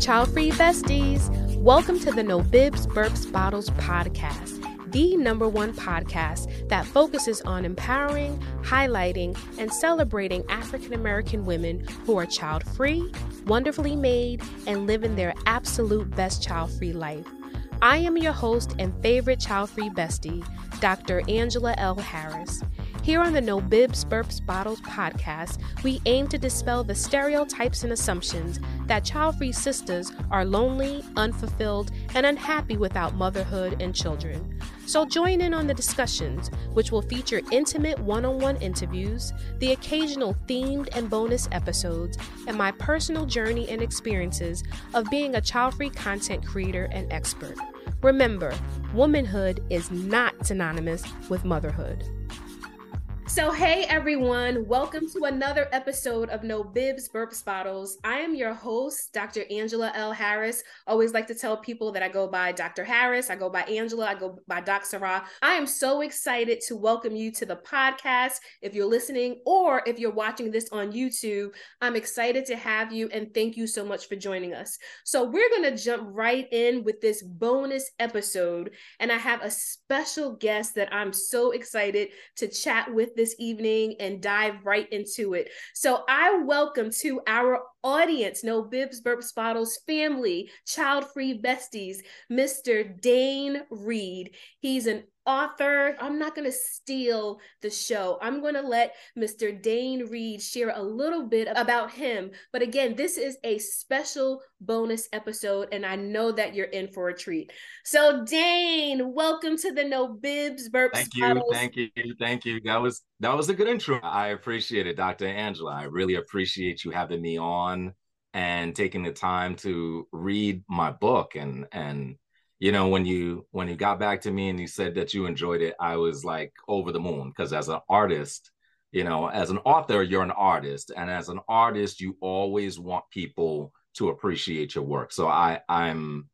Child free besties. Welcome to the No Bibs, Burps, Bottles podcast, the number one podcast that focuses on empowering, highlighting, and celebrating African American women who are child free, wonderfully made, and living their absolute best child free life. I am your host and favorite child free bestie, Dr. Angela L. Harris. Here on the No Bibs, Burps, Bottles podcast, we aim to dispel the stereotypes and assumptions that child free sisters are lonely, unfulfilled, and unhappy without motherhood and children. So join in on the discussions, which will feature intimate one on one interviews, the occasional themed and bonus episodes, and my personal journey and experiences of being a child free content creator and expert. Remember, womanhood is not synonymous with motherhood. So, hey everyone, welcome to another episode of No Bibs Burps Bottles. I am your host, Dr. Angela L. Harris. Always like to tell people that I go by Dr. Harris, I go by Angela, I go by Doc Sarah. I am so excited to welcome you to the podcast. If you're listening or if you're watching this on YouTube, I'm excited to have you and thank you so much for joining us. So, we're going to jump right in with this bonus episode, and I have a special guest that I'm so excited to chat with this evening and dive right into it. So I welcome to our audience, No Bibs Burps Bottles family, child free besties, Mr. Dane Reed. He's an author. I'm not going to steal the show. I'm going to let Mr. Dane Reed share a little bit about him. But again, this is a special bonus episode, and I know that you're in for a treat. So, Dane, welcome to the No Bibs Burps. Bottles. Thank you, Bottles. thank you, thank you. That was that was a good intro. I appreciate it, Dr. Angela. I really appreciate you having me on and taking the time to read my book. And and you know when you when you got back to me and you said that you enjoyed it i was like over the moon. Because as an artist you know as an author you're an artist. And as an artist you always want people to appreciate your work. So i i'm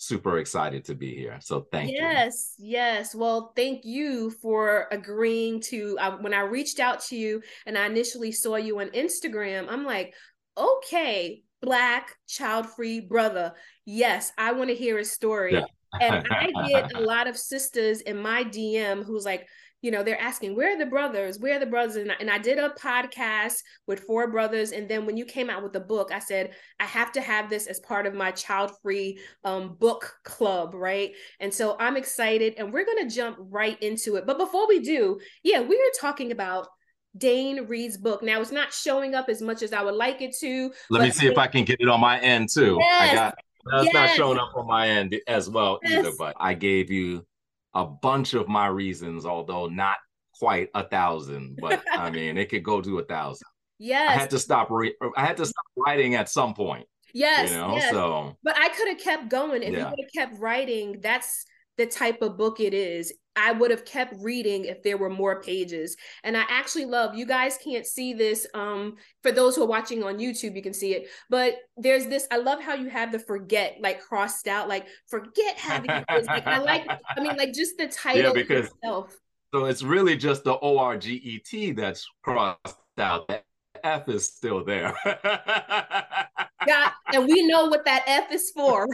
super excited to be here. So thank yes, you. Yes yes. Well thank you for agreeing to uh, when i reached out to you and i initially saw you on instagram i'm like okay black child free brother. Yes i want to hear his story. Yeah. and i get a lot of sisters in my dm who's like you know they're asking where are the brothers? Where are the brothers? And I, and I did a podcast with four brothers and then when you came out with the book i said i have to have this as part of my child free um, book club right? And so i'm excited and we're going to jump right into it. But before we do yeah we are talking about Dane Reed's book. Now it's not showing up as much as I would like it to. Let me see if I can get it on my end too. Yes, I got that's yes. not showing up on my end as well yes. either, but I gave you a bunch of my reasons, although not quite a thousand, but I mean it could go to a thousand. Yes. I had to stop re- I had to stop writing at some point. Yes. You know, yes. so but I could have kept going if yeah. you would have kept writing. That's the type of book it is. I would have kept reading if there were more pages. And I actually love, you guys can't see this. Um, for those who are watching on YouTube, you can see it. But there's this, I love how you have the forget like crossed out, like forget having kids. Like I like, I mean, like just the title yeah, because, itself. So it's really just the O R G E T that's crossed out. The F is still there. yeah, and we know what that F is for.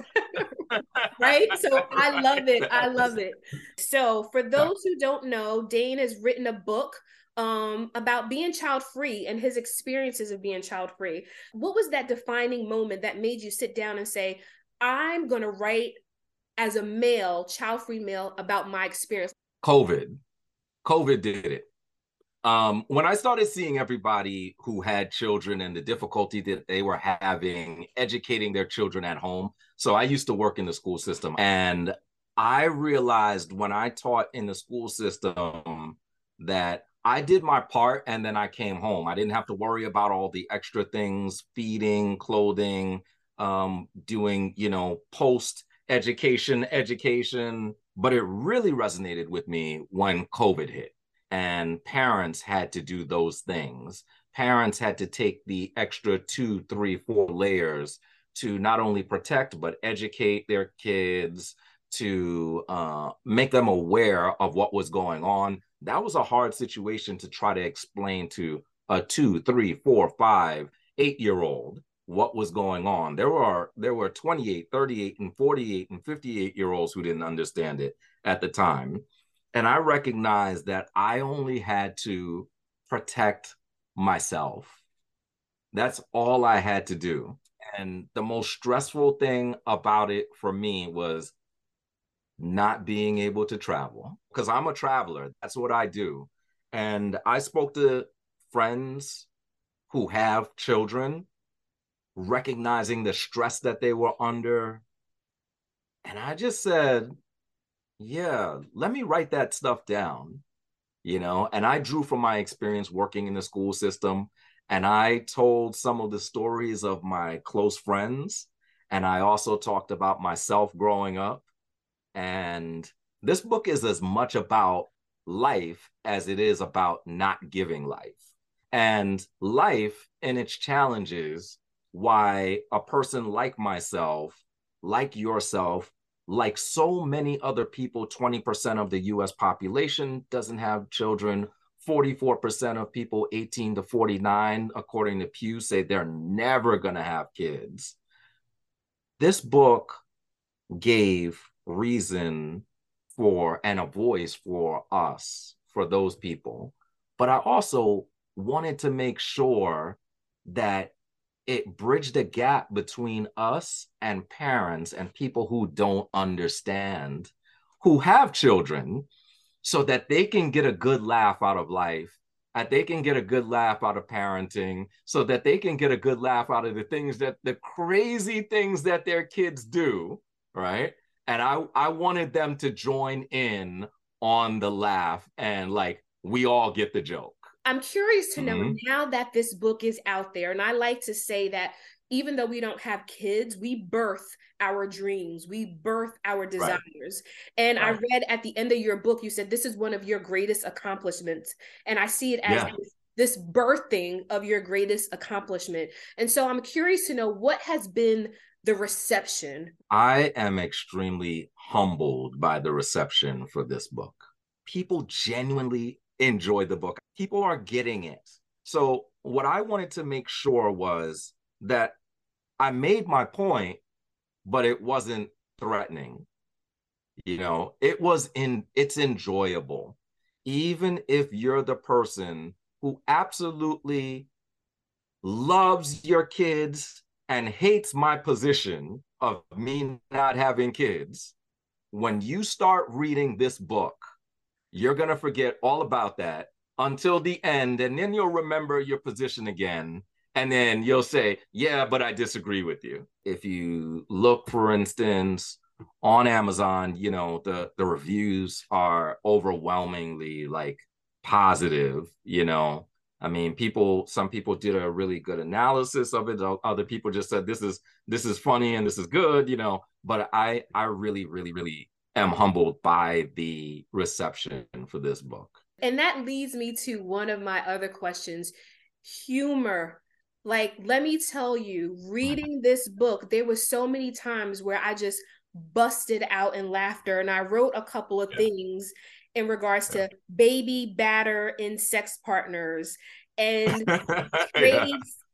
right? So I love it. I love it. So for those who don't know, Dane has written a book um, about being child free and his experiences of being child free. What was that defining moment that made you sit down and say, I'm going to write as a male, child free male, about my experience? COVID. COVID did it. Um, when I started seeing everybody who had children and the difficulty that they were having educating their children at home, so I used to work in the school system, and I realized when I taught in the school system that I did my part and then I came home. I didn't have to worry about all the extra things, feeding, clothing, um, doing, you know, post education, education. But it really resonated with me when COVID hit and parents had to do those things. Parents had to take the extra two, three, four layers to not only protect but educate their kids, to uh, make them aware of what was going on. That was a hard situation to try to explain to a two, three, four, five, eight year old. what was going on. There were there were 28, 38 and 48 and 58 year olds who didn't understand it at the time. And I recognized that I only had to protect myself. That's all I had to do. And the most stressful thing about it for me was not being able to travel because I'm a traveler. That's what I do. And I spoke to friends who have children, recognizing the stress that they were under. And I just said, yeah, let me write that stuff down, you know. And I drew from my experience working in the school system. And I told some of the stories of my close friends. And I also talked about myself growing up and this book is as much about life as it is about not giving life. And life and its challenges, why a person like myself, like yourself, like so many other people, 20% of the US population doesn't have children. 44% of people 18 to 49, according to Pew, say they're never going to have kids. This book gave reason for and a voice for us, for those people. But I also wanted to make sure that it bridged the gap between us and parents and people who don't understand, who have children, so that they can get a good laugh out of life, that they can get a good laugh out of parenting, so that they can get a good laugh out of the things that the crazy things that their kids do, right? and I I wanted them to join in on the laugh and like we all get the joke. I'm curious to know mm-hmm. now that this book is out there, and I like to say that even though we don't have kids, we birth our dreams, we birth our desires. Right. And right. I read at the end of your book, you said this is one of your greatest accomplishments. And I see it as yeah. this birthing of your greatest accomplishment. And so I'm curious to know what has been the reception? I am extremely humbled by the reception for this book. People genuinely enjoy the book, people are getting it. So, what I wanted to make sure was that I made my point, but it wasn't threatening. You know, it was in it's enjoyable. Even if you're the person who absolutely loves your kids and hates my position of me not having kids, when you start reading this book, you're going to forget all about that until the end. And then you'll remember your position again. And then you'll say, yeah, but I disagree with you. If you look, for instance, on Amazon, you know, the, the reviews are overwhelmingly like positive, you know, I mean, people, some people did a really good analysis of it. Other people just said this is this is funny and this is good, you know. But I I really, really, really am humbled by the reception for this book. And that leads me to one of my other questions. Humor. Like, let me tell you, reading this book, there was so many times where I just busted out in laughter. And I wrote a couple of yeah. things in regards to baby batter and sex partners and trade, yeah.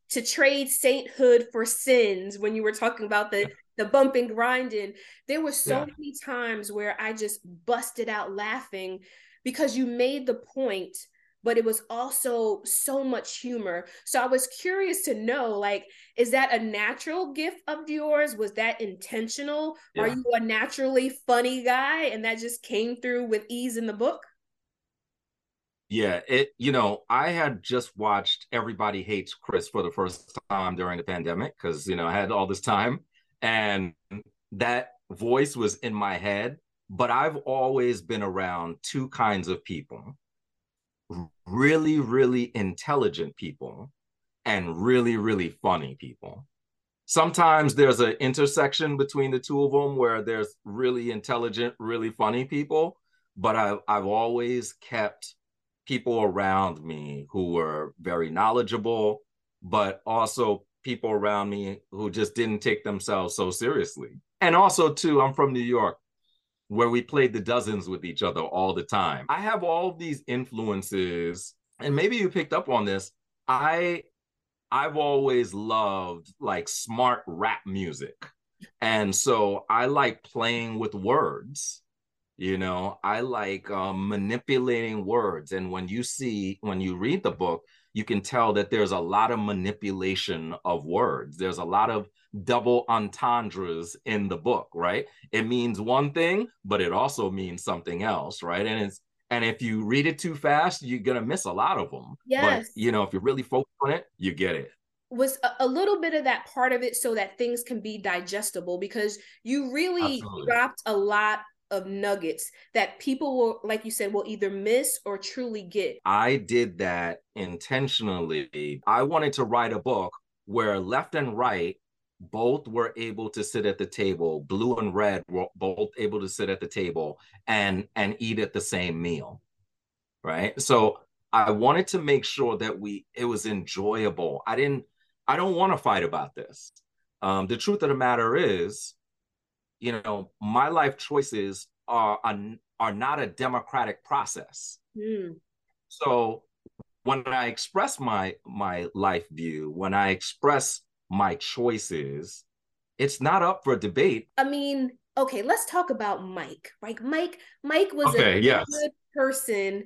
to trade sainthood for sins when you were talking about the the bumping grinding there were so yeah. many times where i just busted out laughing because you made the point but it was also so much humor. So I was curious to know like is that a natural gift of yours? Was that intentional? Yeah. Are you a naturally funny guy and that just came through with ease in the book? Yeah, it you know, I had just watched Everybody Hates Chris for the first time during the pandemic cuz you know, I had all this time and that voice was in my head, but I've always been around two kinds of people really, really intelligent people and really, really funny people. Sometimes there's an intersection between the two of them where there's really intelligent, really funny people, but I've, I've always kept people around me who were very knowledgeable, but also people around me who just didn't take themselves so seriously. And also, too, I'm from New York where we played the dozens with each other all the time. I have all these influences, and maybe you picked up on this. I I've always loved like smart rap music. And so I like playing with words. You know, I like um, manipulating words. And when you see, when you read the book, you can tell that there's a lot of manipulation of words. There's a lot of double entendres in the book, right? It means one thing, but it also means something else, right? And it's and if you read it too fast, you're gonna miss a lot of them. Yes. But you know, if you're really focus on it, you get it was a, a, little bit of that part of it so that things can be digestible because you really Absolutely. dropped a lot of nuggets that people will like you said will either miss or truly get. I did that intentionally. I wanted to write a book where left and right both were able to sit at the table blue and red were both able to sit at the table and and eat at the same meal right? So i wanted to make sure that we it was enjoyable. I didn't I don't want to fight about this. Um, the truth of the matter is, you know, my life choices are are, are not a democratic process. Mm. So when I express my my life view, when I express my choices, it's not up for debate. I mean, okay, let's talk about Mike. Right, Mike. Mike was okay, a yes. good person.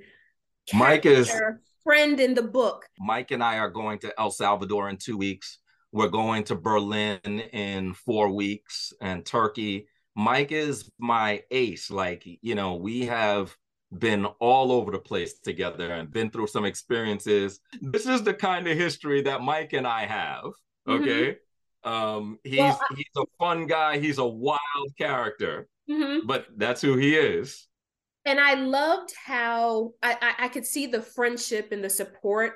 Mike is a friend in the book. Mike and I are going to El Salvador in two weeks. We're going to Berlin in four weeks and Turkey. Mike is my ace. Like, you know, we have been all over the place together and been through some experiences. This is the kind of history that Mike and I have. Mm-hmm. Okay. Mm-hmm. Um, he's well, I- he's a fun guy, he's a wild character, mm-hmm. but that's who he is and I loved how I, I, I could see the friendship and the support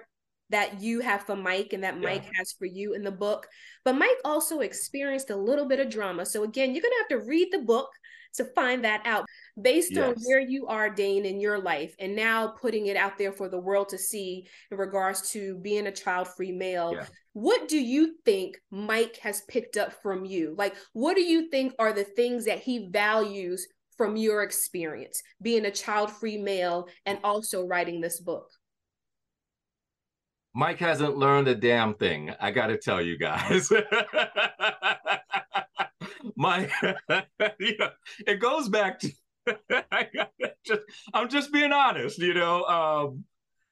that you have for Mike and that yeah. Mike has for you in the book. But Mike also experienced a little bit of drama. So again, you're gonna have to read the book to find that out based yes. on where you are, Dane, in your life, and now putting it out there for the world to see in regards to being a child-free male. Yeah. What do you think Mike has picked up from you? Like, what do you think are the things that he values from your experience being a child free male and also writing this book? Mike hasn't learned a damn thing. I got to tell you guys. Mike, it goes back to. I just, I'm just being honest, you know. Um,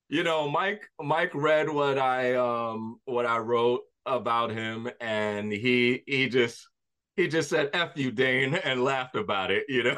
you know, Mike. Mike read what I um what I wrote about him, and he he just he just said "f you, Dane" and laughed about it, you know.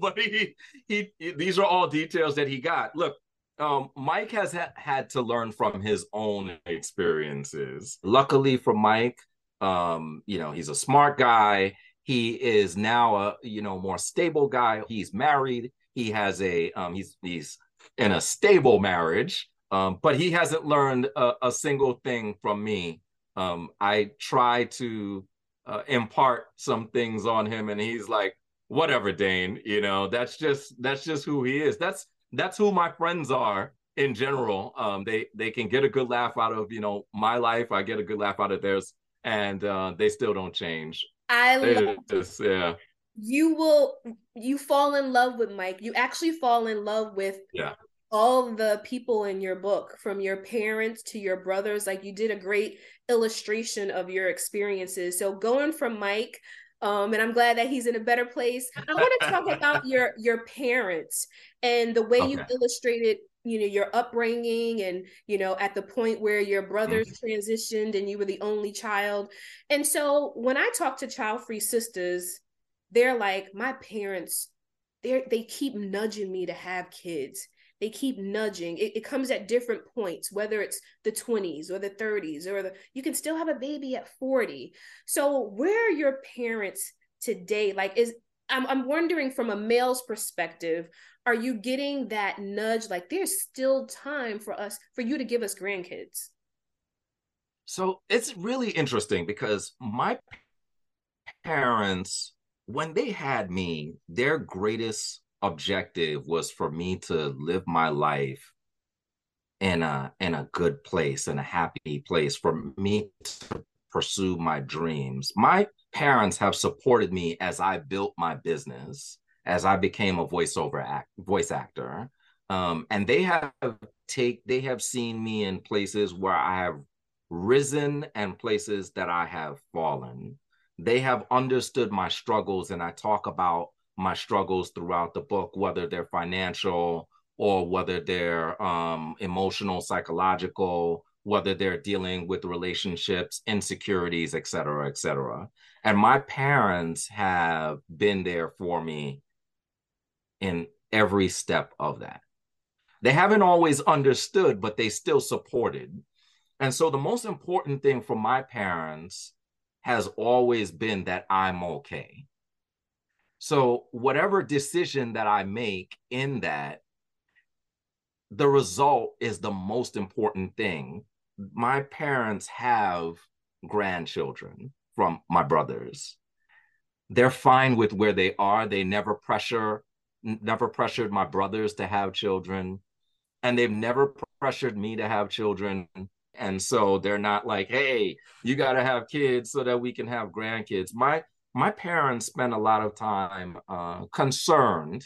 but he, he, he, these are all details that he got. Look, um, Mike has ha- had to learn from his own experiences. Luckily for Mike, um, you know, he's a smart guy. He is now a you know more stable guy. He's married. He has a um, he's he's in a stable marriage. Um, but he hasn't learned a, a single thing from me. Um, I try to uh, impart some things on him and he's like whatever dane you know that's just that's just who he is that's that's who my friends are in general. Um they they can get a good laugh out of you know my life. I get a good laugh out of theirs and uh they still don't change. I love just, yeah. You will you fall in love with mike. You actually fall in love with yeah. all the people in your book from your parents to your brothers. Like you did a great illustration of your experiences. So going from mike um, and i'm glad that he's in a better place i want to talk about your your parents and the way okay. you illustrated you know your upbringing and you know at the point where your brothers mm-hmm. transitioned and you were the only child and so when i talk to child free sisters they're like my parents they they keep nudging me to have kids they keep nudging. It, it comes at different points whether it's the 20s or the 30s or the you can still have a baby at 40 so where are your parents today? Like is I'm, I'm wondering from a male's perspective are you getting that nudge? Like there's still time for us for you to give us grandkids. So it's really interesting because my parents when they had me their greatest objective was for me to live my life in a in a good place in a happy place for me to pursue my dreams my parents have supported me as i built my business as i became a voiceover act voice actor um, and they have take they have seen me in places where i have risen and places that I have fallen. They have understood my struggles, and I talk about my struggles throughout the book, whether they're financial or whether they're um, emotional, psychological, whether they're dealing with relationships, insecurities, et cetera, et cetera. And my parents have been there for me in every step of that. They haven't always understood, but they still supported. And so the most important thing for my parents has always been that I'm okay. So whatever decision that I make in that, the result is the most important thing. My parents have grandchildren from my brothers. They're fine with where they are. They never pressure, never pressured my brothers to have children. And they've never pressured me to have children. And so they're not like, hey, you got to have kids so that we can have grandkids. My my parents spent a lot of time uh, concerned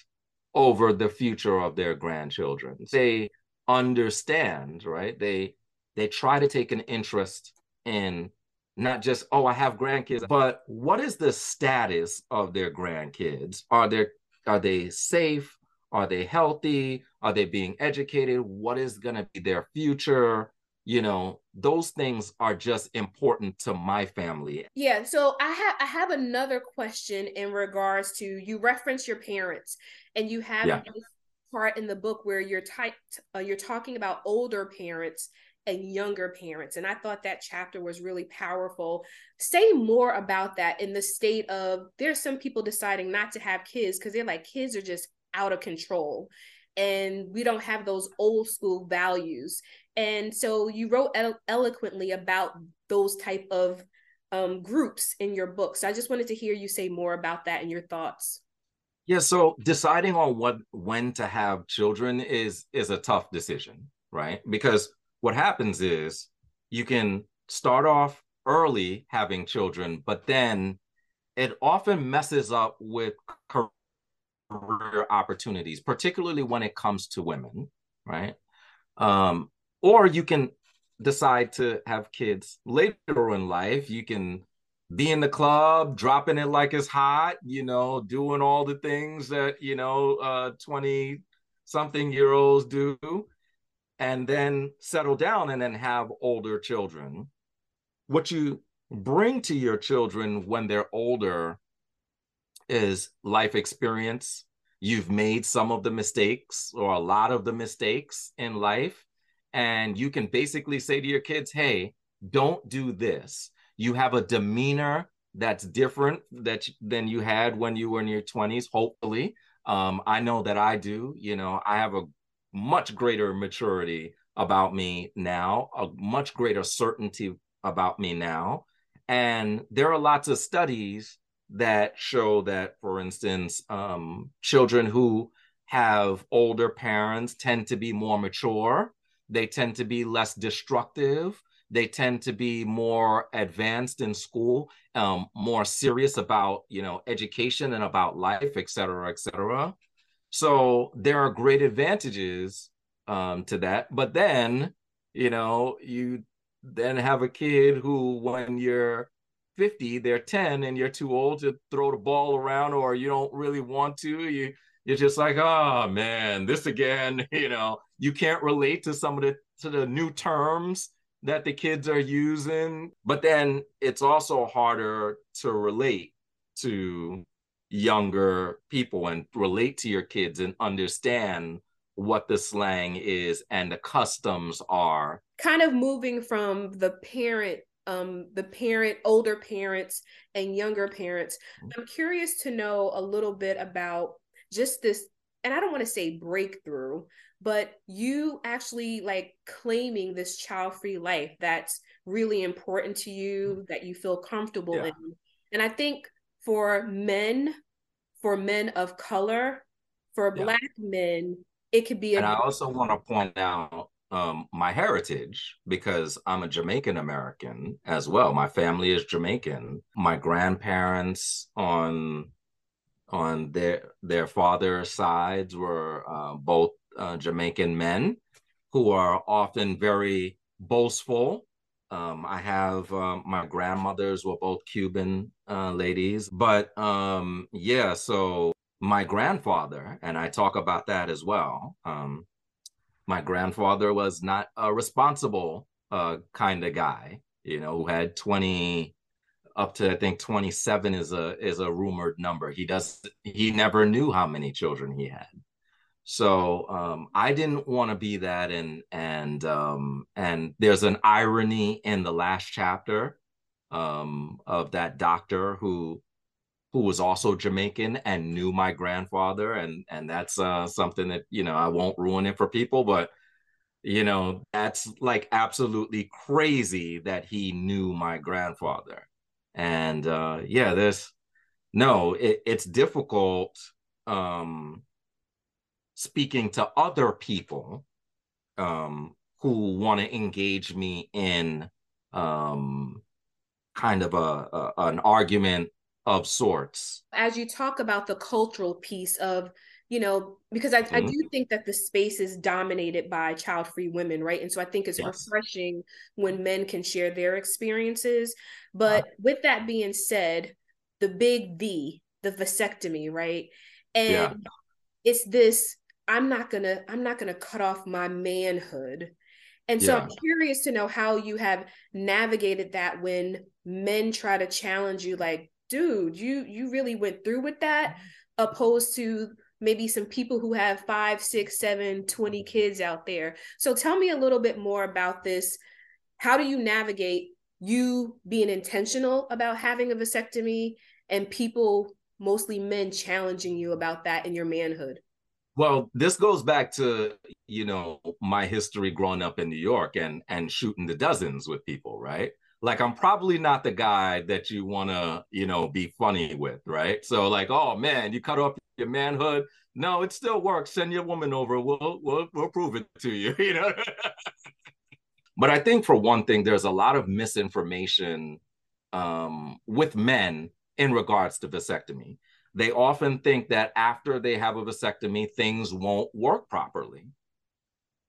over the future of their grandchildren. They understand, right? They they try to take an interest in not just oh I have grandkids, but what is the status of their grandkids? Are they are they safe? Are they healthy? Are they being educated? What is going to be their future? You know those things are just important to my family. Yeah so i have i have another question in regards to you reference your parents and you have yeah. this part in the book where you're typed uh, you're talking about older parents and younger parents and i thought that chapter was really powerful. Say more about that in the state of there's some people deciding not to have kids because they're like kids are just out of control and we don't have those old school values and so you wrote elo- eloquently about those type of um, groups in your book. So i just wanted to hear you say more about that and your thoughts. Yeah so deciding on what when to have children is is a tough decision right? Because what happens is you can start off early having children but then it often messes up with career opportunities particularly when it comes to women right? Um, or you can decide to have kids later in life. You can be in the club, dropping it like it's hot, you know, doing all the things that, you know, uh 20 something year olds do, and then settle down and then have older children. What you bring to your children when they're older is life experience. You've made some of the mistakes or a lot of the mistakes in life and you can basically say to your kids, hey, don't do this. You have a demeanor that's different that than you had when you were in your 20s, hopefully. Um, I know that I do. You know, I have a much greater maturity about me now, a much greater certainty about me now. And there are lots of studies that show that, for instance, um, children who have older parents tend to be more mature they tend to be less destructive. They tend to be more advanced in school, um, more serious about you know education and about life, et cetera, et cetera. So there are great advantages um, to that. But then, you know, you then have a kid who, when you're 50, they're 10 and you're too old to throw the ball around or you don't really want to. You you're just like, oh man, this again, you know, you can't relate to some of the to the new terms that the kids are using. But then it's also harder to relate to younger people and relate to your kids and understand what the slang is and the customs are. Kind of moving from the parent um the parent older parents and younger parents mm-hmm. i'm curious to know a little bit about just this and I don't want to say breakthrough, but you actually like claiming this child free life that's really important to you, mm-hmm. that you feel comfortable yeah. in. And I think for men, for men of color, for yeah. Black men, it could be. And I also want to point out um, my heritage because I'm a Jamaican American as well. My family is Jamaican. My grandparents on on their their father's sides were uh, both uh, Jamaican men who are often very boastful Um, I have um, my grandmothers were both Cuban uh, ladies, but um, yeah, so my grandfather, and I talk about that as well. Um, my grandfather was not a responsible uh, kind of guy, you know, who had 20 up to I think 27 is a is a rumored number. He does he never knew how many children he had. So um, I didn't want to be that, and and um, and there's an irony in the last chapter um, of that doctor who who was also Jamaican and knew my grandfather, and and that's uh, something that you know I won't ruin it for people, but you know that's like absolutely crazy that he knew my grandfather, and uh, yeah, there's no, it, it's difficult. Um, speaking to other people um, who want to engage me in um, kind of a, a, an argument of sorts. As you talk about the cultural piece of, you know, because I, mm-hmm. I do think that the space is dominated by child free women, right? And so I think it's yes. refreshing when men can share their experiences. But uh-huh. with that being said, the big V, the vasectomy, right? And yeah. it's this I'm not gonna I'm not gonna cut off my manhood. And so yeah. I'm curious to know how you have navigated that when men try to challenge you, like, dude, you you really went through with that, opposed to maybe some people who have five, six, seven, 20 kids out there. So tell me a little bit more about this. How do you navigate you being intentional about having a vasectomy and people, mostly men, challenging you about that in your manhood? Well, this goes back to you know my history growing up in New York and and shooting the dozens with people, right? Like I'm probably not the guy that you want to you know be funny with, right? So like, oh man, you cut off your manhood. No, it still works. Send your woman over. We'll we'll we'll prove it to you. You know. but I think for one thing, there's a lot of misinformation um, with men in regards to vasectomy they often think that after they have a vasectomy, things won't work properly.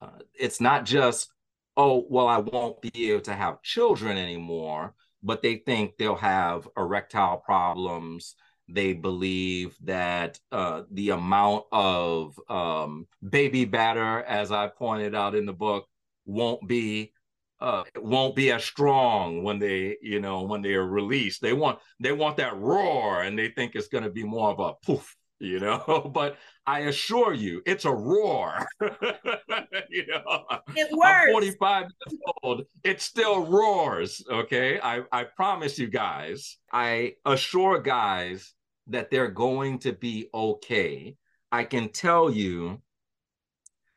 Uh, it's not just, oh, well, I won't be able to have children anymore, but they think they'll have erectile problems. They believe that uh, the amount of um, baby batter, as I pointed out in the book, won't be uh, won't be as strong when they, you know, when they are released. They want they want that roar, and they think it's going to be more of a poof, you know. but I assure you, it's a roar. you know, it works. I'm 45 years old. It still roars. Okay, I I promise you guys. I assure guys that they're going to be okay. I can tell you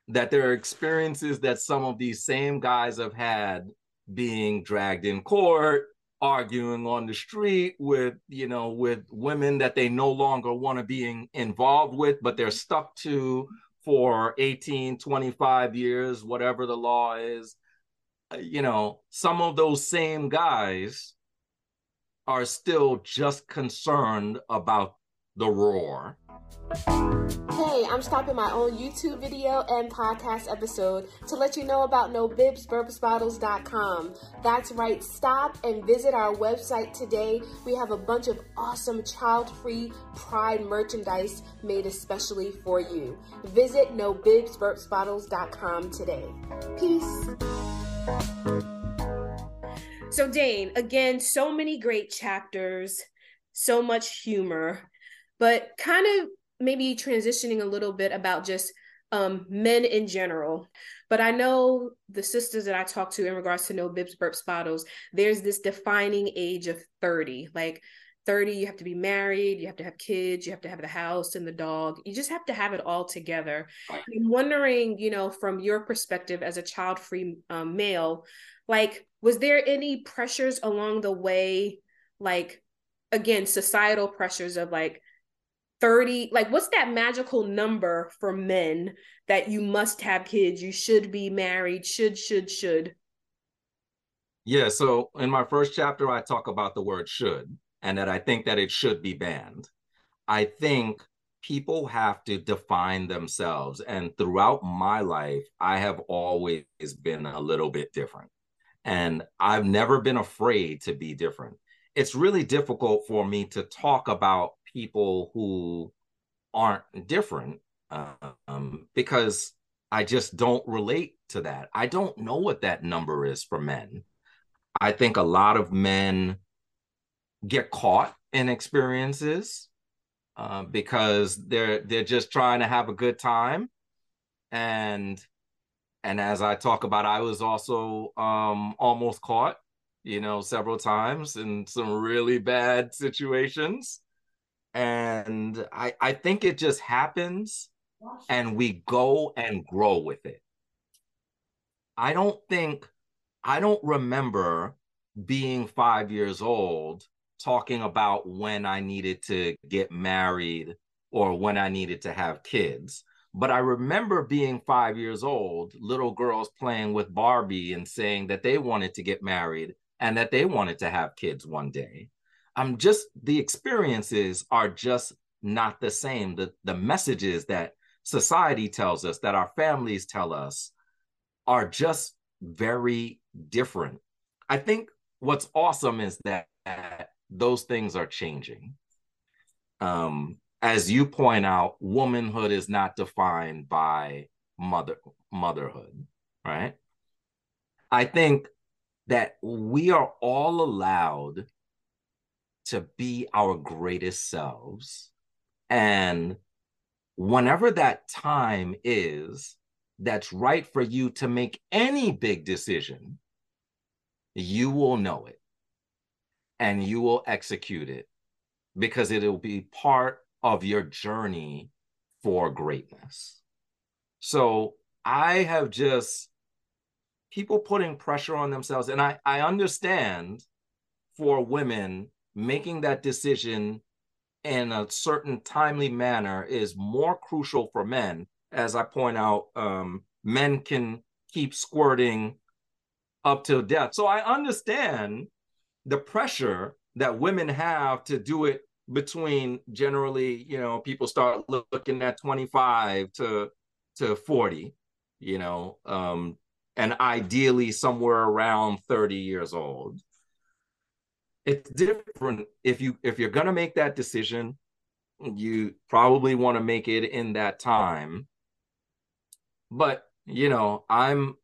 that there are experiences that some of these same guys have had being dragged in court arguing on the street with you know with women that they no longer want to be involved with but they're stuck to for 18 25 years whatever the law is. Uh, you know some of those same guys are still just concerned about the roar Hey, I'm stopping my own YouTube video and podcast episode to let you know about NoBibsBurpsBottles.com. That's right, stop and visit our website today. We have a bunch of awesome child-free pride merchandise made especially for you. Visit NoBibsBurpsBottles.com today. Peace. So Dane, again, so many great chapters, so much humor, but kind of maybe transitioning a little bit about just um, men in general. But I know the sisters that I talk to in regards to no bibs, burps, bottles, there's this defining age of 30. Like 30, you have to be married, you have to have kids, you have to have the house and the dog. You just have to have it all together. I'm wondering, you know, from your perspective as a child free um, male, like, was there any pressures along the way? Like, again, societal pressures of like, 30 like what's that magical number for men that you must have kids? You should be married should should should. Yeah so in my first chapter i talk about the word should and that i think that it should be banned. I think people have to define themselves and throughout my life i have always been a little bit different And I've never been afraid to be different. It's really difficult for me to talk about people who aren't different um, because I just don't relate to that. I don't know what that number is for men. I think a lot of men get caught in experiences uh, because they're they're just trying to have a good time, and and as I talk about, I was also um, almost caught, you know, several times in some really bad situations, and I I think it just happens, and we go and grow with it. I don't think I don't remember being five years old talking about when I needed to get married or when I needed to have kids. But I remember being five years old, little girls playing with Barbie and saying that they wanted to get married and that they wanted to have kids one day. I'm just, the experiences are just not the same. The, the messages that society tells us, that our families tell us, are just very different. I think what's awesome is that those things are changing. Um, as you point out, womanhood is not defined by mother motherhood, right? I think that we are all allowed to be our greatest selves. And whenever that time is, that's right for you to make any big decision, you will know it and you will execute it because it'll be part of your journey for greatness. So I have just people putting pressure on themselves, and I, I understand for women making that decision in a certain timely manner is more crucial for men as I point out, um, men can keep squirting up till death. So I understand the pressure that women have to do it between generally, you know, people start looking at 25 to to 40, you know, um, and ideally somewhere around 30 years old. It's different if you if you're gonna make that decision, you probably want to make it in that time but you know, I'm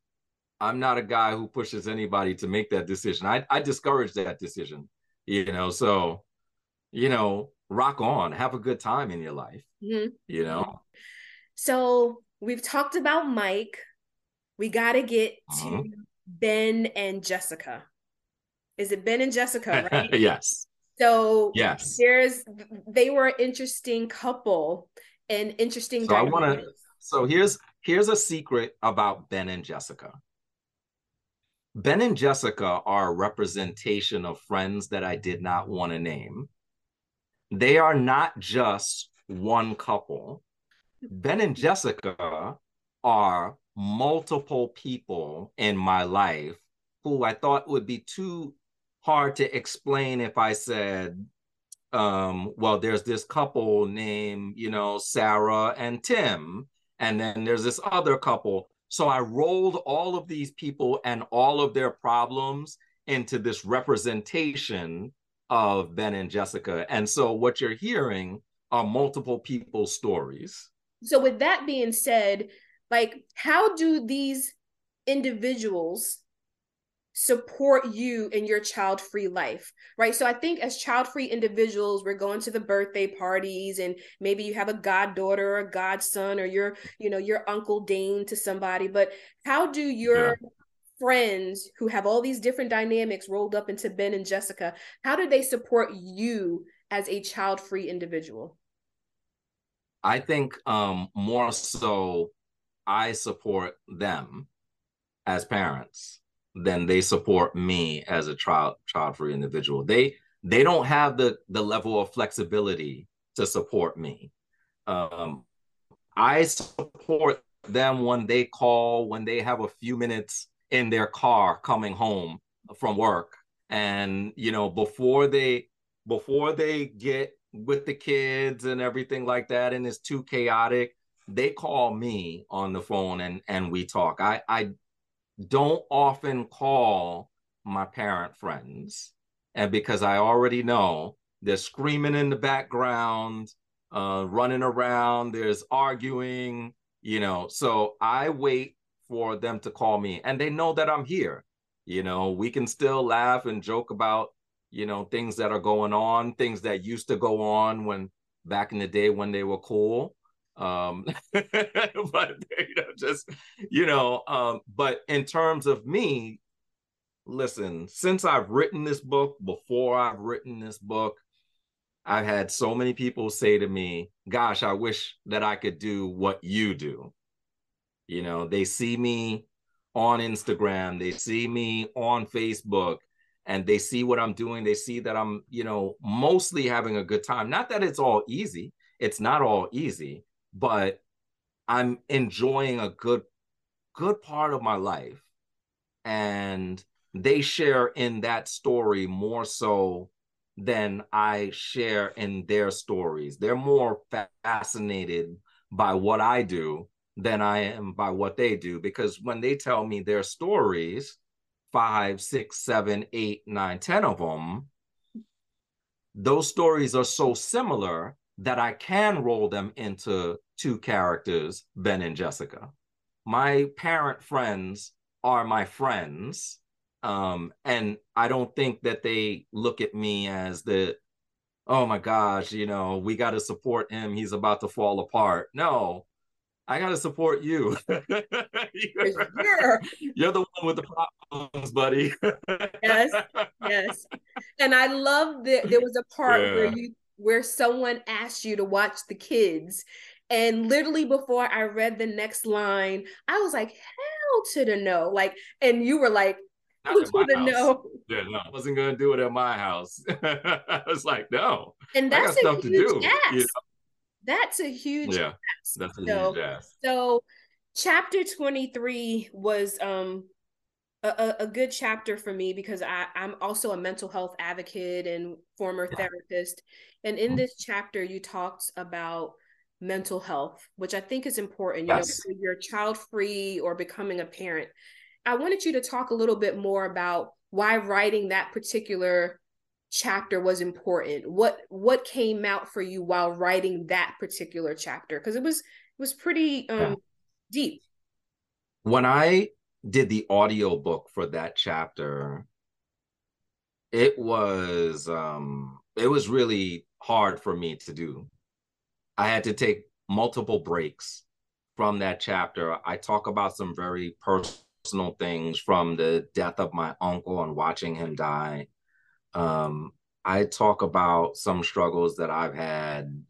I'm not a guy who pushes anybody to make that decision. I I discourage that decision. You know, so you know, rock on, have a good time in your life. Mm-hmm. You know. So we've talked about Mike. We got to get to uh-huh. Ben and Jessica. Is it Ben and Jessica, right? yes. So yes, there's they were an interesting couple and interesting. So I want to. So here's Here's a secret about Ben and Jessica. Ben and Jessica are a representation of friends that I did not want to name. They are not just one couple. Ben and Jessica are multiple people in my life who I thought would be too hard to explain if I said, um, well, there's this couple named, you know, Sarah and Tim, and then there's this other couple. So I rolled all of these people and all of their problems into this representation of Ben and Jessica. And so what you're hearing are multiple people's stories. So with that being said, like how do these individuals support you in your child free life, right? So I think as child free individuals, we're going to the birthday parties and maybe you have a goddaughter or a godson or your, you know, your uncle Dane to somebody. But how do your yeah. friends who have all these different dynamics rolled up into Ben and Jessica, how do they support you as a child free individual? I think um, more so I support them as parents then they support me as a child child free individual. They they don't have the the level of flexibility to support me. Um, I support them when they call, when they have a few minutes in their car coming home from work, and you know before they before they get with the kids and everything like that, and it's too chaotic. They call me on the phone and and we talk. I I don't often call my parent friends. And because I already know they're screaming in the background, uh, running around, there's arguing, you know. So I wait for them to call me and they know that I'm here. You know, we can still laugh and joke about, you know, things that are going on, things that used to go on when back in the day when they were cool. Um, but you know, just you know, um, but in terms of me, listen, since I've written this book, before I've written this book, I've had so many people say to me, Gosh, I wish that I could do what you do. You know, they see me on Instagram, they see me on Facebook, and they see what I'm doing. They see that I'm, you know, mostly having a good time. Not that it's all easy, it's not all easy, but I'm enjoying a good, good part of my life. And they share in that story more so than I share in their stories. They're more fascinated by what I do than I am by what they do. Because when they tell me their stories, five, six, seven, eight, nine, ten of them, those stories are so similar that I can roll them into two characters, Ben and Jessica. My parent friends are my friends um, and I don't think that they look at me as the, oh my gosh, you know, we got to support him. He's about to fall apart. No, I got to support you. you're, sure. you're the one with the problems, buddy. yes, yes. And I love that there was a part yeah. where you where someone asked you to watch the kids. And literally before I read the next line, I was like, hell to the no. Like, and you were like, not to know. Yeah, no, I wasn't gonna do it at my house. I was like, no. And that's a huge ask. You know? That's a huge yeah, ask. That's a so, huge ask. So chapter 23 was um a, a, good chapter for me because I, I'm also a mental health advocate and former therapist. And in mm-hmm. this chapter, you talked about mental health, which I think is important. You yes. know, you're child free or becoming a parent. I wanted you to talk a little bit more about why writing that particular chapter was important. What what came out for you while writing that particular chapter? Because it was it was pretty um, yeah. deep. When I did the audio book for that chapter, it was um it was really hard for me to do. I had to take multiple breaks from that chapter. I talk about some very personal things from the death of my uncle and watching him die. Um, I talk about some struggles that I've had.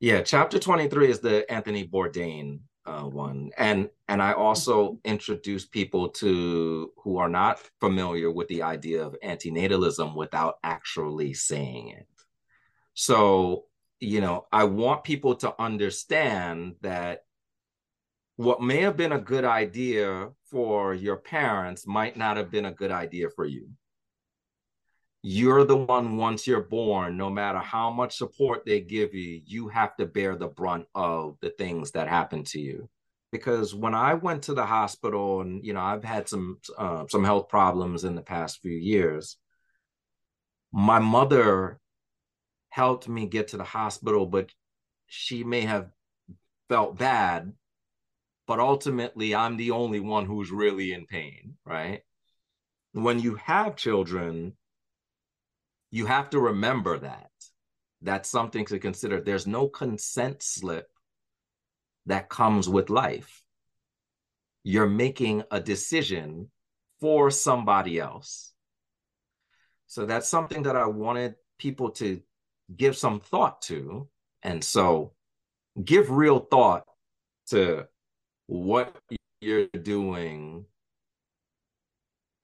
Yeah, chapter 23 is the Anthony Bourdain uh, one. And and I also introduce people to who are not familiar with the idea of antinatalism without actually saying it. So, you know, I want people to understand that what may have been a good idea for your parents might not have been a good idea for you. You're the one once you're born, no matter how much support they give you, you have to bear the brunt of the things that happen to you. Because when I went to the hospital, and you know, I've had some uh, some health problems in the past few years. My mother helped me get to the hospital, but she may have felt bad but ultimately I'm the only one who's really in pain, right? When you have children, you have to remember that. That's something to consider. There's no consent slip that comes with life. You're making a decision for somebody else. So that's something that I wanted people to give some thought to. And so give real thought to what you're doing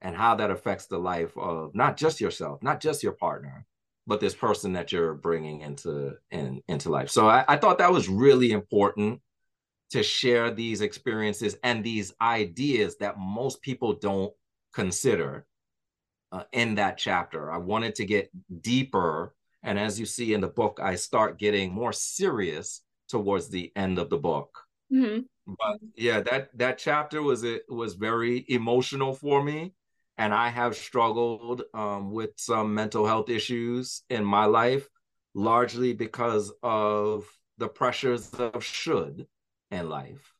and how that affects the life of not just yourself, not just your partner, but this person that you're bringing into in, into life. So I, I thought that was really important to share these experiences and these ideas that most people don't consider uh, in that chapter. I wanted to get deeper. And as you see in the book, I start getting more serious towards the end of the book. Mm-hmm but yeah, that that chapter was it was very emotional for me. And I have struggled um, with some mental health issues in my life, largely because of the pressures of should in life,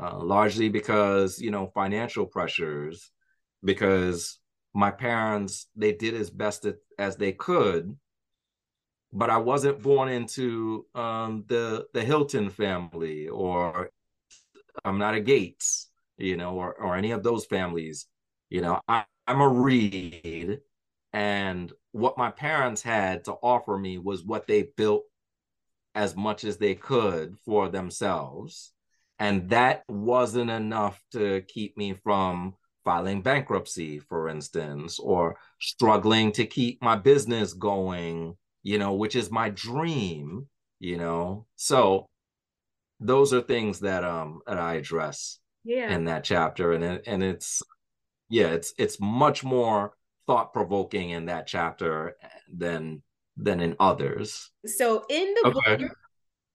uh, largely because, you know, financial pressures, because my parents, they did as best as they could but I wasn't born into um, the the Hilton family, or I'm not a Gates, you know, or or any of those families. You know, I, I'm a Reed. and what my parents had to offer me was what they built as much as they could for themselves. And that wasn't enough to keep me from filing bankruptcy, for instance, or struggling to keep my business going, you know, which is my dream, you know. So those are things that um that I address yeah. in that chapter. And it, and it's yeah, it's it's much more thought provoking in that chapter than than in others. So in the okay. book,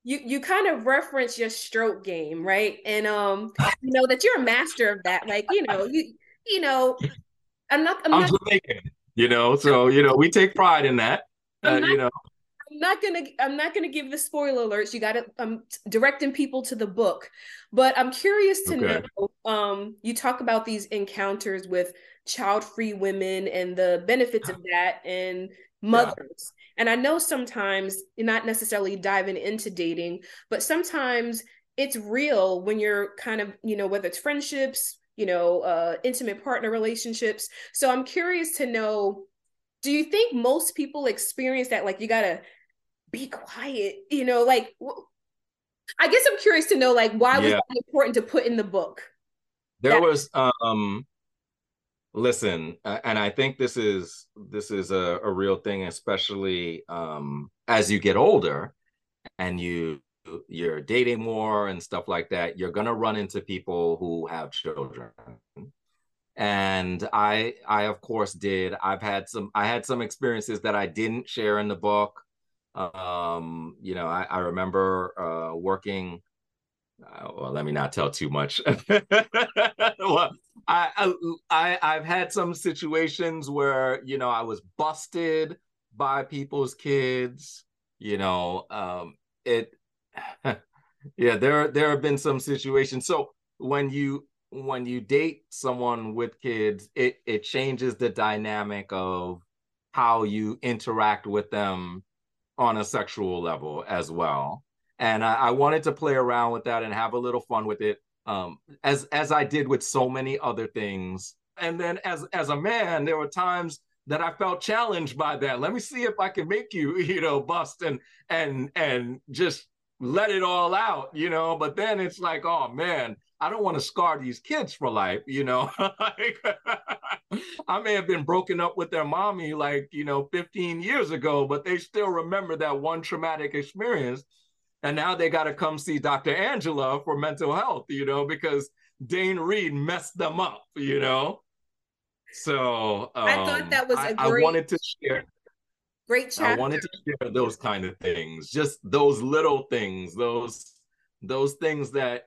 you you kind of reference your stroke game, right? And um, you know that you're a master of that. Like you know you you know, I'm not. I'm, I'm not, Jamaican, you know, so you know we take pride in that. Uh, not, you know, I'm not gonna I'm not gonna give the spoiler alerts. You got to I'm directing people to the book, but I'm curious to okay. know. Um, you talk about these encounters with child-free women and the benefits of that, and mothers. Yeah. And I know sometimes you're not necessarily diving into dating, but sometimes it's real when you're kind of you know whether it's friendships, you know, uh, intimate partner relationships. So I'm curious to know do you think most people experience that like you gotta be quiet you know like i guess i'm curious to know like why yeah. was that important to put in the book? There that- was um listen and i think this is this is a, a real thing especially um as you get older and you you're dating more and stuff like that you're going to run into people who have children. And i i of course did. I've had some i had some experiences that i didn't share in the book um, you know, I, I remember uh, working. Uh, well, let me not tell too much. well, I, I I've had some situations where you know I was busted by people's kids. You know, um, it. yeah, there there have been some situations. So when you when you date someone with kids, it it changes the dynamic of how you interact with them on a sexual level as well. And I, I, wanted to play around with that and have a little fun with it, um, as as I did with so many other things. And then as as a man, there were times that I felt challenged by that. Let me see if I can make you, you know, bust and and and just let it all out, you know. But then it's like, oh man, I don't want to scar these kids for life, you know. I may have been broken up with their mommy like, you know, 15 years ago, but they still remember that one traumatic experience. And now they got to come see Dr. Angela for mental health, you know, because Dane Reed messed them up, you know. So um, I thought um, that was a I, great. I wanted to share. Great chapter. I wanted to share those kind of things, just those little things, those those things that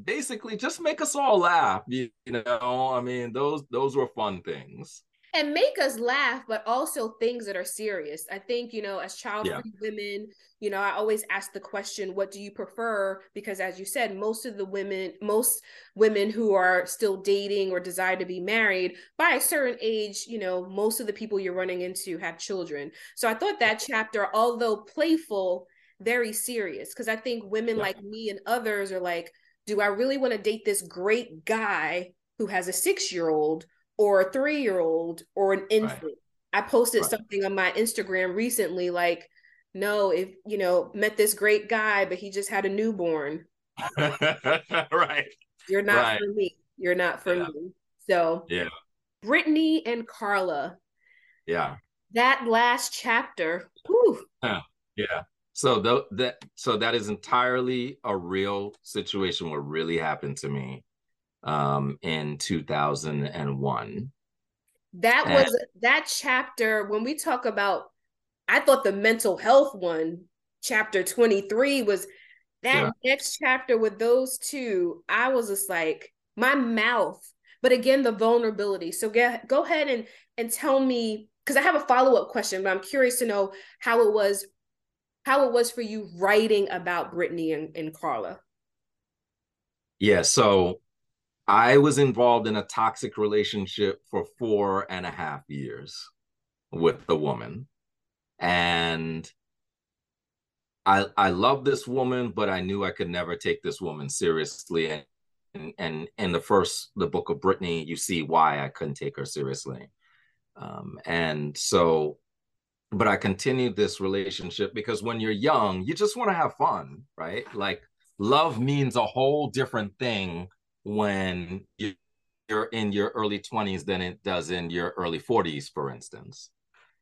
basically just make us all laugh you, know? I mean those those were fun things. And make us laugh but also things that are serious. I think you know as child free yeah. women you know i always ask the question what do you prefer? Because as you said most of the women most women who are still dating or desire to be married by a certain age you know most of the people you're running into have children. So i thought that chapter although playful very serious. Because i think women yeah. like me and others are like do I really want to date this great guy who has a six year old or a three year old or an infant? Right. I posted right. something on my Instagram recently like, no, if you know, met this great guy, but he just had a newborn. right. You're not right. for me. You're not for yeah. me. So, yeah. Brittany and Carla. Yeah. That last chapter. Whew, yeah. Yeah. So th- that so that is entirely a real situation what really happened to me um in 2001. That and, was that chapter when we talk about I thought the mental health one chapter 23 was that yeah. next chapter with those two I was just like my mouth but again the vulnerability so get, go ahead and and tell me because i have a follow-up question but i'm curious to know how it was how it was for you writing about brittany and, and carla yeah so i was involved in a toxic relationship for four and a half years with the woman and I I love this woman, but I knew I could never take this woman seriously. And and, and in the first the book of Brittany, you see why I couldn't take her seriously. Um, and so, but I continued this relationship because when you're young, you just want to have fun, right? Like love means a whole different thing when you're in your early 20s than it does in your early 40s, for instance.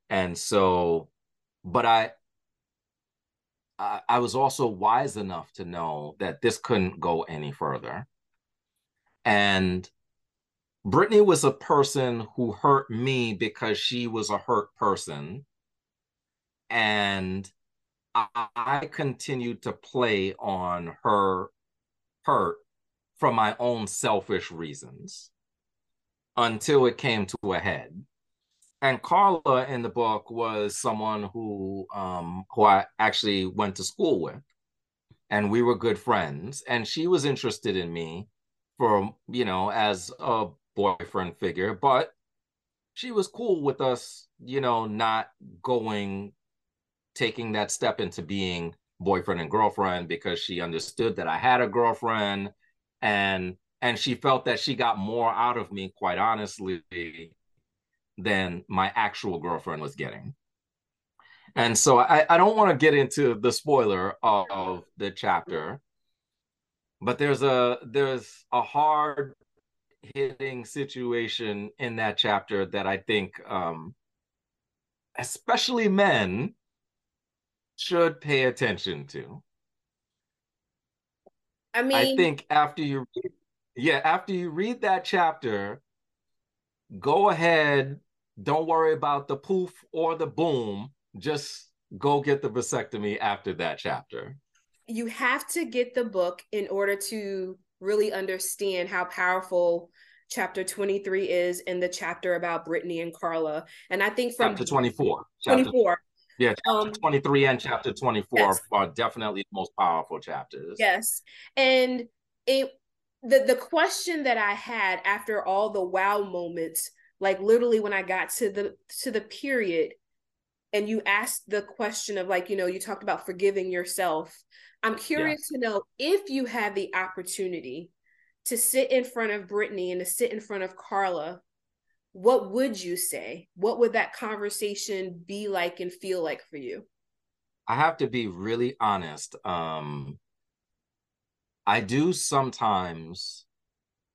And so, but I I, was also wise enough to know that this couldn't go any further. And Brittany was a person who hurt me because she was a hurt person. And I, continued to play on her hurt from my own selfish reasons until it came to a head and Carla in the book was someone who um, who I actually went to school with, and we were good friends. And she was interested in me for you know as a boyfriend figure, but she was cool with us, you know, not going taking that step into being boyfriend and girlfriend because she understood that I had a girlfriend and and she felt that she got more out of me quite honestly than my actual girlfriend was getting. And so I, I don't want to get into the spoiler of, of the chapter, but there's a there's a hard hitting situation in that chapter that I think um, especially men should pay attention to. I mean, I think after you, yeah, after you read that chapter, go ahead don't worry about the poof or the boom. Just go get the vasectomy after that chapter. You have to get the book in order to really understand how powerful chapter 23 is in the chapter about Brittany and Carla. And I think from chapter 24. 24. Yeah, chapter um, 23 and chapter 24 yes. are definitely the most powerful chapters. Yes. And it the the question that I had after all the wow moments like literally when i got to the to the period and you asked the question of like you know you talked about forgiving yourself i'm curious to know if you had the opportunity to sit in front of brittany and to sit in front of carla what would you say what would that conversation be like and feel like for you i have to be really honest um i do sometimes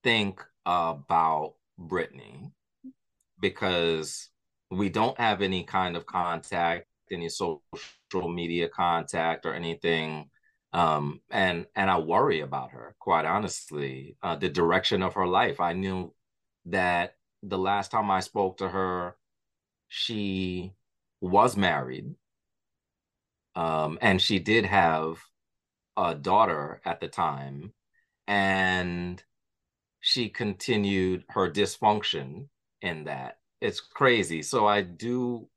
think about brittany because we don't have any kind of contact, any social media contact or anything. Um, and and I worry about her, quite honestly, uh, the direction of her life. I knew that the last time I spoke to her, she was married, um, and she did have a daughter at the time, and she continued her dysfunction in that. It's crazy. So I do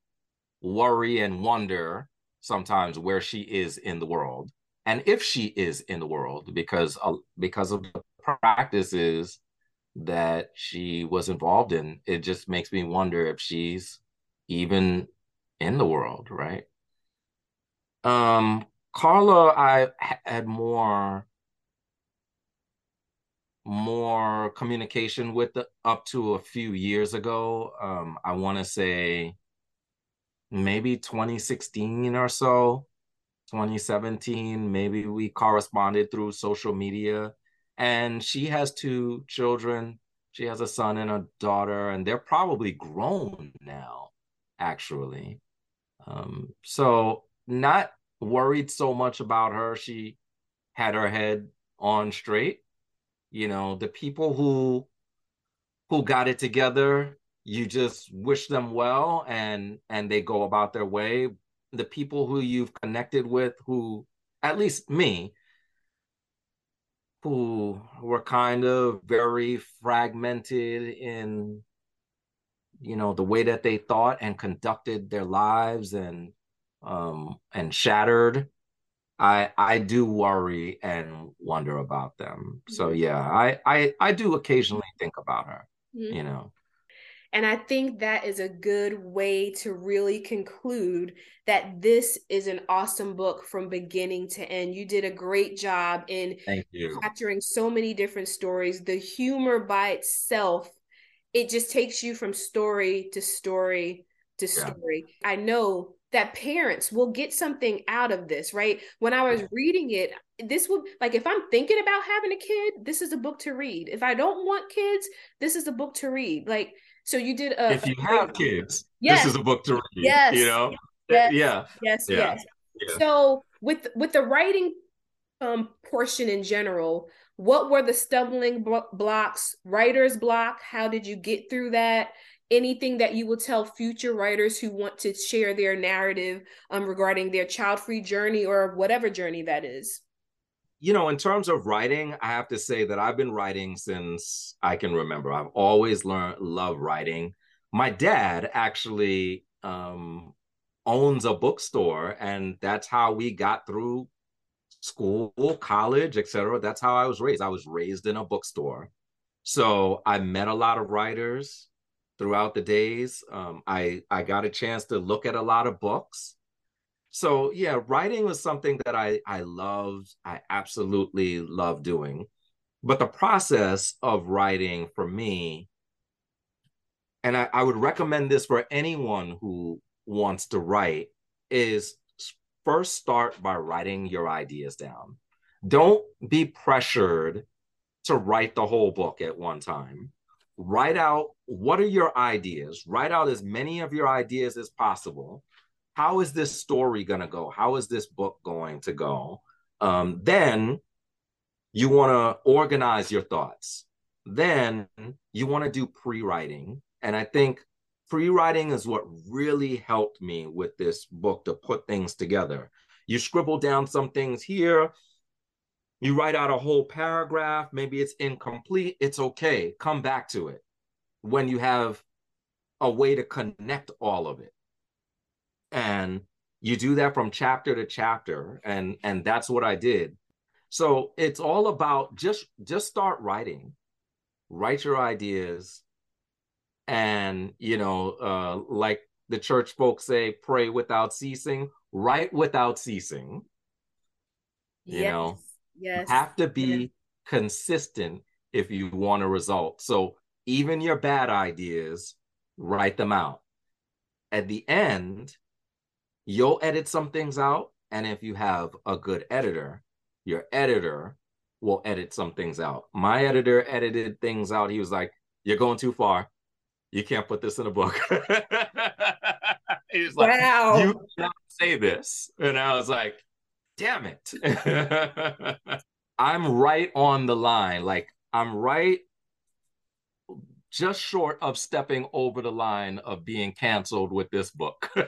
worry and wonder sometimes where she is in the world and if she is in the world because uh, because of the practices that she was involved in it just makes me wonder if she's even in the world right um carla i had more more communication with the, up to a few years ago. Um, I want to say maybe 2016 or so, 2017. Maybe we corresponded through social media. And she has two children. She has a son and a daughter, and they're probably grown now, actually. Um, so, not worried so much about her. She had her head on straight you know the people who who got it together you just wish them well and and they go about their way the people who you've connected with who at least me who were kind of very fragmented in you know the way that they thought and conducted their lives and um and shattered i i do worry and wonder about them mm-hmm. so yeah i i i do occasionally think about her mm-hmm. you know and I think that is a good way to really conclude that this is an awesome book from beginning to end. You did a great job in capturing so many different stories. The humor by itself, it just takes you from story to story to story. Yeah. I know that parents will get something out of this, right? When I was reading it, this would like if I'm thinking about having a kid, this is a book to read. If I don't want kids, this is a book to read. Like so you did a. If you a, have kids, yes. this is a book to read. Yes. You know. Yes. Yeah. Yes. Yeah. Yes. Yeah. So with with the writing um portion in general, what were the stumbling blocks, writer's block? How did you get through that? Anything that you will tell future writers who want to share their narrative um, regarding their child free journey or whatever journey that is? You know, in terms of writing, I have to say that I've been writing since I can remember. I've always learned love writing. My dad actually um, owns a bookstore, and that's how we got through school, college, etc. That's how I was raised. I was raised in a bookstore, so I met a lot of writers throughout the days. Um, I I got a chance to look at a lot of books so yeah writing was something that i i loved i absolutely love doing. But the process of writing for me and I, I would recommend this for anyone who wants to write is first start by writing your ideas down. Don't be pressured to write the whole book at one time. Write out what are your ideas. Write out as many of your ideas as possible how is this story going to go? How is this book going to go? Um, then you want to organize your thoughts. Then you want to do pre writing. And I think pre writing is what really helped me with this book to put things together. You scribble down some things here, you write out a whole paragraph, maybe it's incomplete, it's okay. Come back to it when you have a way to connect all of it and you do that from chapter to chapter and and that's what i did so it's all about just just start writing write your ideas and you know uh like the church folks say pray without ceasing write without ceasing you yes. know yes you have to be yes. consistent if you want a result so even your bad ideas write them out at the end you'll edit some things out. And if you have a good editor, your editor will edit some things out. My editor edited things out. He was like, You're going too far. You can't put this in a book. he was like, wow. You can't say this. And I was like, Damn it. I'm right on the line. Like, I'm right just short of stepping over the line of being canceled with this book.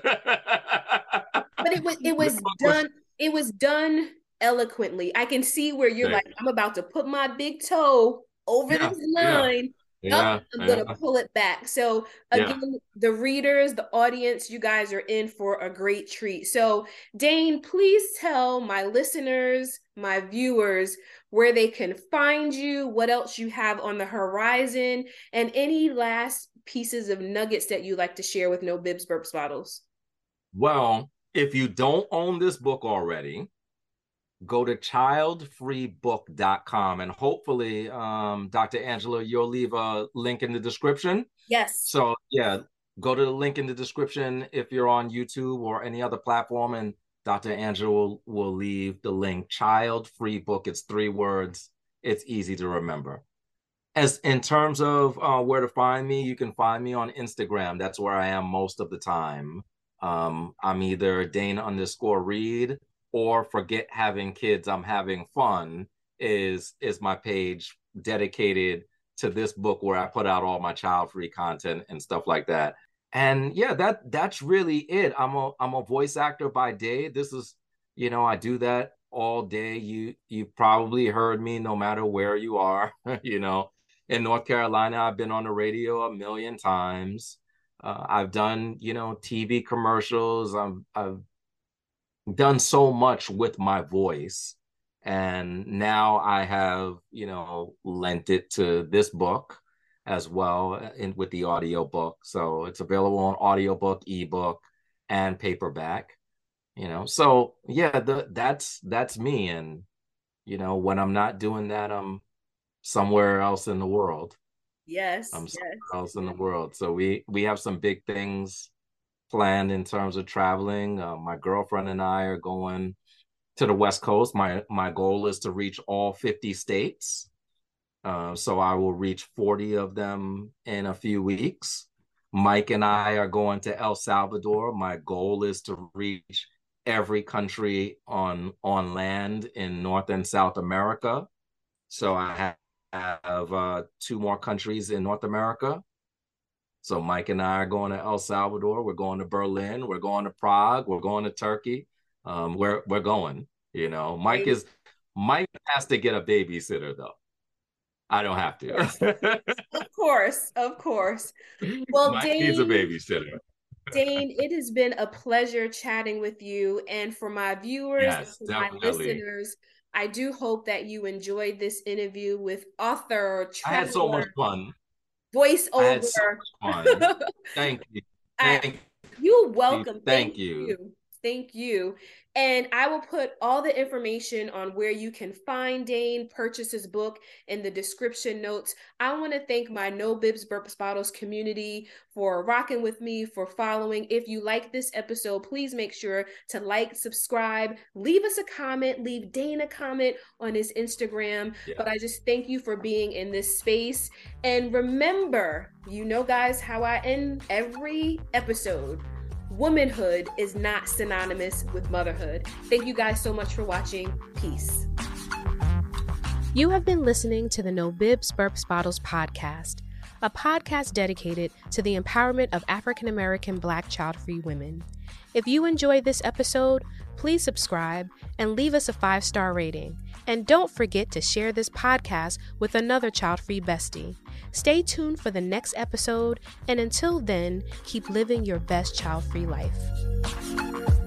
but it was it was done it was done eloquently. I can see where you're like, I'm about to put my big toe over yeah, this line. Yeah, I'm gonna pull it back. So again, the readers, the audience, you guys are in for a great treat. So Dane, please tell my listeners, my viewers, where they can find you, what else you have on the horizon, and any last pieces of nuggets that you like to share with No Bibs Burps Bottles. Well, if you don't own this book already, go to childfreebook.com and hopefully um, dr angela you'll leave a link in the description. Yes. So yeah go to the link in the description if you're on youtube or any other platform and dr angela will, will leave the link. Child free book it's three words. It's easy to remember. As in terms of uh, where to find me you can find me on instagram. That's where i am most of the time um, I'm either Dane underscore Reed or forget having kids. I'm having fun is is my page dedicated to this book where I put out all my child free content and stuff like that. And yeah, that that's really it. I'm a I'm a voice actor by day. This is you know I do that all day. You you probably heard me no matter where you are. you know, in North Carolina, I've been on the radio a million times. Uh, I've done you know TV commercials. I've I've done so much with my voice, and now I have you know lent it to this book as well uh, in with the audio book. So it's available on audiobook, ebook, and paperback. You know, so yeah, the that's that's me. And you know, when I'm not doing that, I'm somewhere else in the world. Yes. I'm somewhere yes. else in the world. So we we have some big things planned in terms of traveling. Uh, my girlfriend and I are going to the West Coast. My my goal is to reach all 50 states. Uh, so I will reach 40 of them in a few weeks. Mike and I are going to El Salvador. My goal is to reach every country on on land in North and South America. So I have uh, two more countries in North America. So Mike and I are going to El Salvador. We're going to Berlin. We're going to Prague. We're going to Turkey. Um, we're we're going. You know, Mike is Mike has to get a babysitter though. I don't have to. of course, of course. Well, Mike Dane, needs a babysitter. Dane, it has been a pleasure chatting with you, and for my viewers, yes, and my listeners, I do hope that you enjoyed this interview with author. I had so much fun. Voiceover. So fun. Thank you. Thank I, you're welcome. Thank, Thank you. you. Thank you. And I will put all the information on where you can find Dane, purchase his book in the description notes. I want to thank my No Bibs Burps Bottles community for rocking with me, for following. If you like this episode, please make sure to like, subscribe, leave us a comment, leave Dane a comment on his Instagram. Yeah. But I just thank you for being in this space. And remember, you know, guys, how I end every episode womanhood is not synonymous with motherhood. Thank you guys so much for watching. Peace. You have been listening to the No Bibs Burps Bottles podcast, a podcast dedicated to the empowerment of African American Black child free women. If you enjoyed this episode, please subscribe and leave us a five star rating. And don't forget to share this podcast with another child free bestie. Stay tuned for the next episode, and until then, keep living your best child free life.